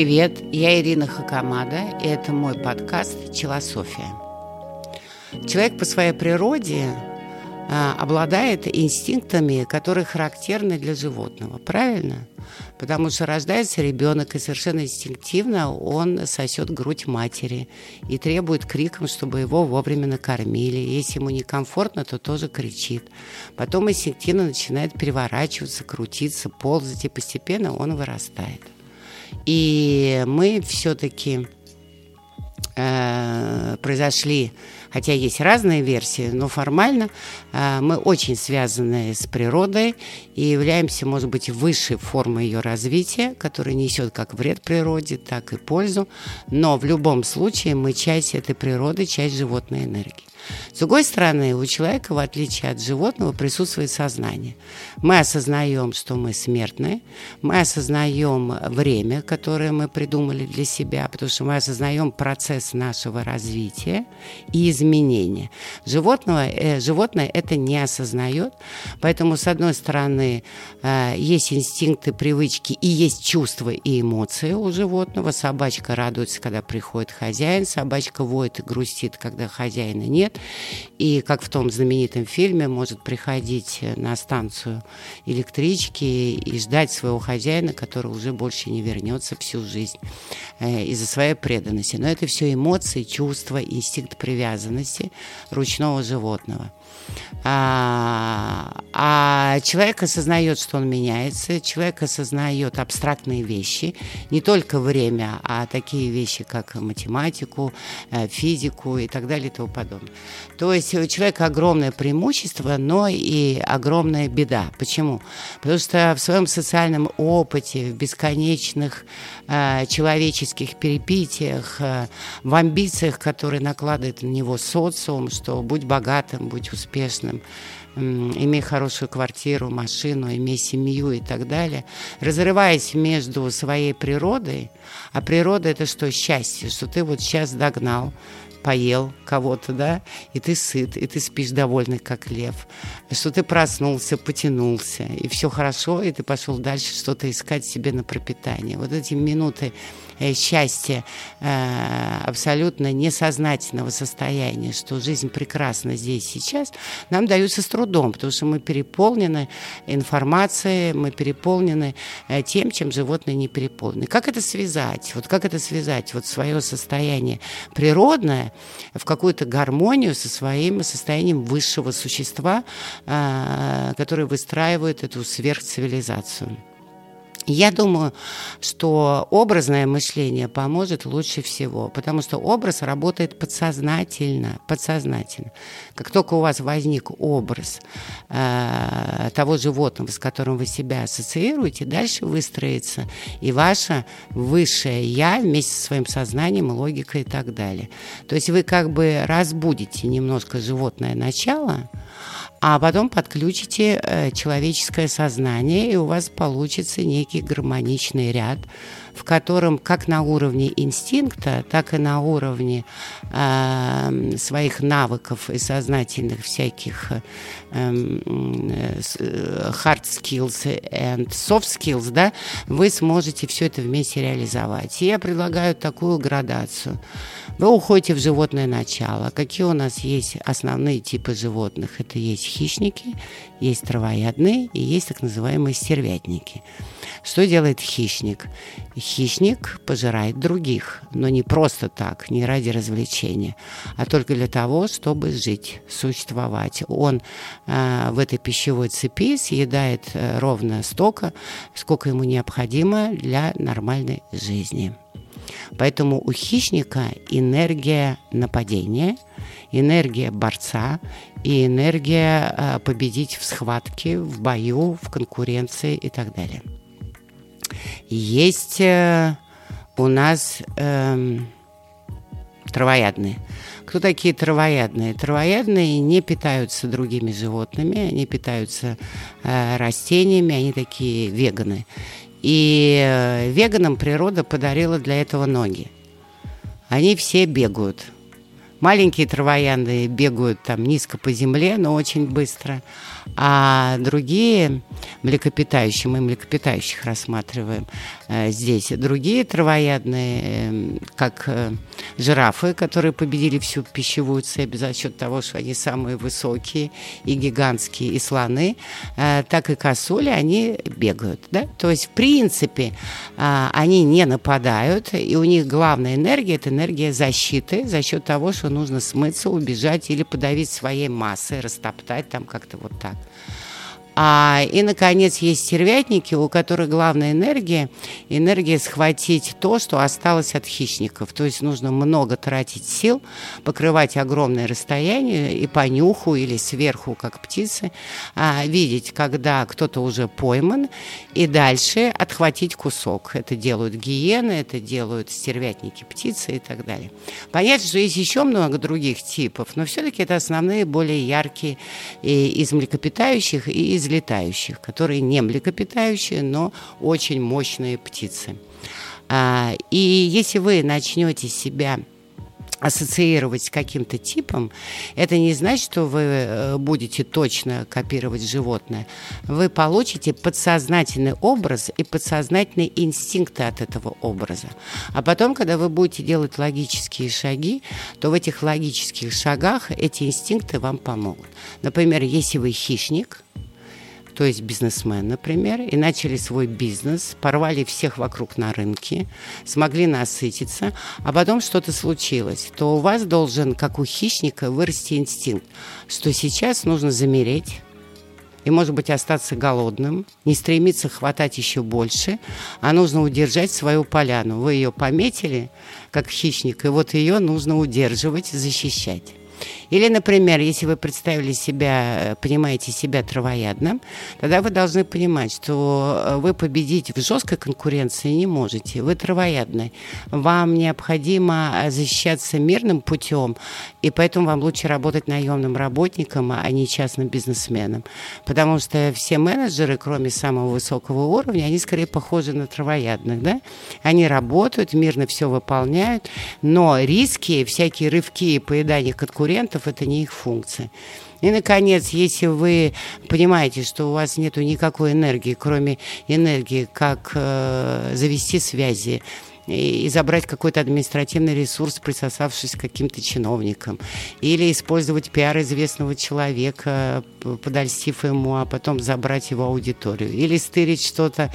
Привет, я Ирина Хакамада, и это мой подкаст «Челософия». Человек по своей природе а, обладает инстинктами, которые характерны для животного, правильно? Потому что рождается ребенок, и совершенно инстинктивно он сосет грудь матери и требует криком, чтобы его вовремя накормили. Если ему некомфортно, то тоже кричит. Потом инстинктивно начинает переворачиваться, крутиться, ползать, и постепенно он вырастает. И мы все-таки э, произошли хотя есть разные версии, но формально э, мы очень связаны с природой и являемся, может быть, высшей формой ее развития, которая несет как вред природе, так и пользу, но в любом случае мы часть этой природы, часть животной энергии. С другой стороны, у человека, в отличие от животного, присутствует сознание. Мы осознаем, что мы смертны, мы осознаем время, которое мы придумали для себя, потому что мы осознаем процесс нашего развития и изменения. Животного, э, животное это не осознает, поэтому, с одной стороны, э, есть инстинкты, привычки и есть чувства и эмоции у животного. Собачка радуется, когда приходит хозяин, собачка воет и грустит, когда хозяина нет. И как в том знаменитом фильме может приходить на станцию электрички и ждать своего хозяина, который уже больше не вернется всю жизнь э, из-за своей преданности. Но это все эмоции, чувства, инстинкт привязанности ручного животного. А, а человек осознает, что он меняется, человек осознает абстрактные вещи, не только время, а такие вещи, как математику, э, физику и так далее и тому подобное. То есть у человека огромное преимущество, но и огромная беда. Почему? Потому что в своем социальном опыте, в бесконечных э, человеческих перепитиях, э, в амбициях, которые накладывает на него социум, что будь богатым, будь имей хорошую квартиру, машину, имей семью и так далее, разрываясь между своей природой, а природа это что? Счастье, что ты вот сейчас догнал, поел кого-то, да, и ты сыт, и ты спишь довольный, как лев, что ты проснулся, потянулся, и все хорошо, и ты пошел дальше что-то искать себе на пропитание. Вот эти минуты Э, счастья э, абсолютно несознательного состояния, что жизнь прекрасна здесь сейчас, нам даются с трудом, потому что мы переполнены информацией, мы переполнены э, тем, чем животные не переполнены. Как это связать? Вот как это связать? Вот свое состояние природное в какую-то гармонию со своим состоянием высшего существа, которое выстраивает эту сверхцивилизацию. Я думаю, что образное мышление поможет лучше всего, потому что образ работает подсознательно, подсознательно. Как только у вас возник образ э, того животного, с которым вы себя ассоциируете, дальше выстроится и ваше высшее я вместе со своим сознанием, логикой и так далее. То есть вы как бы разбудите немножко животное начало, а потом подключите э, человеческое сознание, и у вас получится некий гармоничный ряд, в котором как на уровне инстинкта, так и на уровне э, своих навыков и сознательных всяких эм, э, hard skills and soft skills, да, вы сможете все это вместе реализовать. И я предлагаю такую градацию. Вы уходите в животное начало. Какие у нас есть основные типы животных? Это есть хищники, есть травоядные и есть так называемые стервятники. Что делает хищник? Хищник пожирает других, но не просто так, не ради развлечения, а только для того, чтобы жить, существовать. Он э, в этой пищевой цепи съедает э, ровно столько, сколько ему необходимо для нормальной жизни. Поэтому у хищника энергия нападения, энергия борца и энергия э, победить в схватке, в бою, в конкуренции и так далее. Есть э, у нас э, травоядные. Кто такие травоядные? Травоядные не питаются другими животными, они питаются э, растениями, они такие веганы. И э, веганам природа подарила для этого ноги. Они все бегают. Маленькие травоянды бегают там низко по земле, но очень быстро. А другие млекопитающие, мы млекопитающих рассматриваем э, здесь, другие травоядные, э, как э, жирафы, которые победили всю пищевую цепь за счет того, что они самые высокие и гигантские, и слоны, э, так и косули, они бегают. Да? То есть, в принципе, э, они не нападают, и у них главная энергия – это энергия защиты за счет того, что нужно смыться, убежать или подавить своей массой, растоптать там как-то вот так. А, и, наконец, есть стервятники, у которых главная энергия – энергия схватить то, что осталось от хищников. То есть нужно много тратить сил, покрывать огромное расстояние и по нюху или сверху, как птицы, а, видеть, когда кто-то уже пойман, и дальше отхватить кусок. Это делают гиены, это делают стервятники, птицы и так далее. Понятно, что есть еще много других типов, но все-таки это основные, более яркие из млекопитающих и из из летающих, которые не млекопитающие, но очень мощные птицы. А, и если вы начнете себя ассоциировать с каким-то типом, это не значит, что вы э, будете точно копировать животное. Вы получите подсознательный образ и подсознательные инстинкты от этого образа. А потом, когда вы будете делать логические шаги, то в этих логических шагах эти инстинкты вам помогут. Например, если вы хищник, то есть бизнесмен, например, и начали свой бизнес, порвали всех вокруг на рынке, смогли насытиться, а потом что-то случилось, то у вас должен, как у хищника, вырасти инстинкт, что сейчас нужно замереть, и, может быть, остаться голодным, не стремиться хватать еще больше, а нужно удержать свою поляну. Вы ее пометили, как хищник, и вот ее нужно удерживать, защищать. Или, например, если вы представили себя, понимаете себя травоядным, тогда вы должны понимать, что э, вы победить в жесткой конкуренции не можете. Вы травоядный. Вам необходимо защищаться мирным путем, и поэтому вам лучше работать наемным работником, а не частным бизнесменом. Потому что все менеджеры, кроме самого высокого уровня, они скорее похожи на травоядных. Да? Они работают, мирно все выполняют, но риски, всякие рывки и поедание конкуренции конкурентов, это не их функция. И, наконец, если вы понимаете, что у вас нет никакой энергии, кроме энергии, как э, завести связи, и забрать какой-то административный ресурс, присосавшись к каким-то чиновникам. Или использовать пиар известного человека, подольстив ему, а потом забрать его аудиторию. Или стырить что-то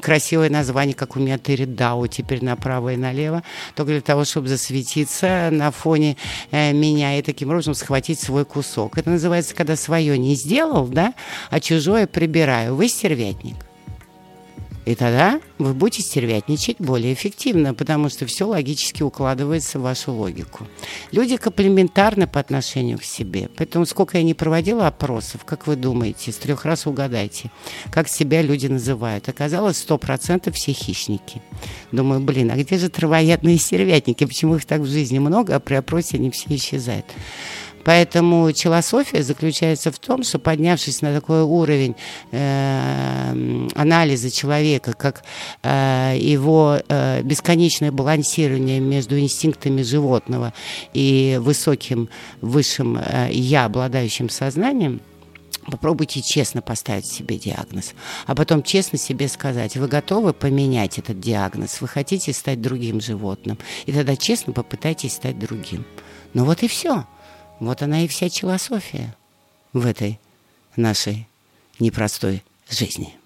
красивое название, как у меня тырит Дау, теперь направо и налево, только для того, чтобы засветиться на фоне э, меня и таким образом схватить свой кусок. Это называется, когда свое не сделал, да, а чужое прибираю. Вы стервятник. И тогда вы будете стервятничать более эффективно, потому что все логически укладывается в вашу логику. Люди комплементарны по отношению к себе. Поэтому сколько я не проводила опросов, как вы думаете, с трех раз угадайте, как себя люди называют. Оказалось, сто процентов все хищники. Думаю, блин, а где же травоядные стервятники? Почему их так в жизни много, а при опросе они все исчезают? Поэтому философия заключается в том, что поднявшись на такой уровень э, анализа человека, как э, его э, бесконечное балансирование между инстинктами животного и высоким высшим э, я, обладающим сознанием, Попробуйте честно поставить себе диагноз, а потом честно себе сказать, вы готовы поменять этот диагноз, вы хотите стать другим животным, и тогда честно попытайтесь стать другим. Ну вот и все. Вот она и вся философия в этой нашей непростой жизни.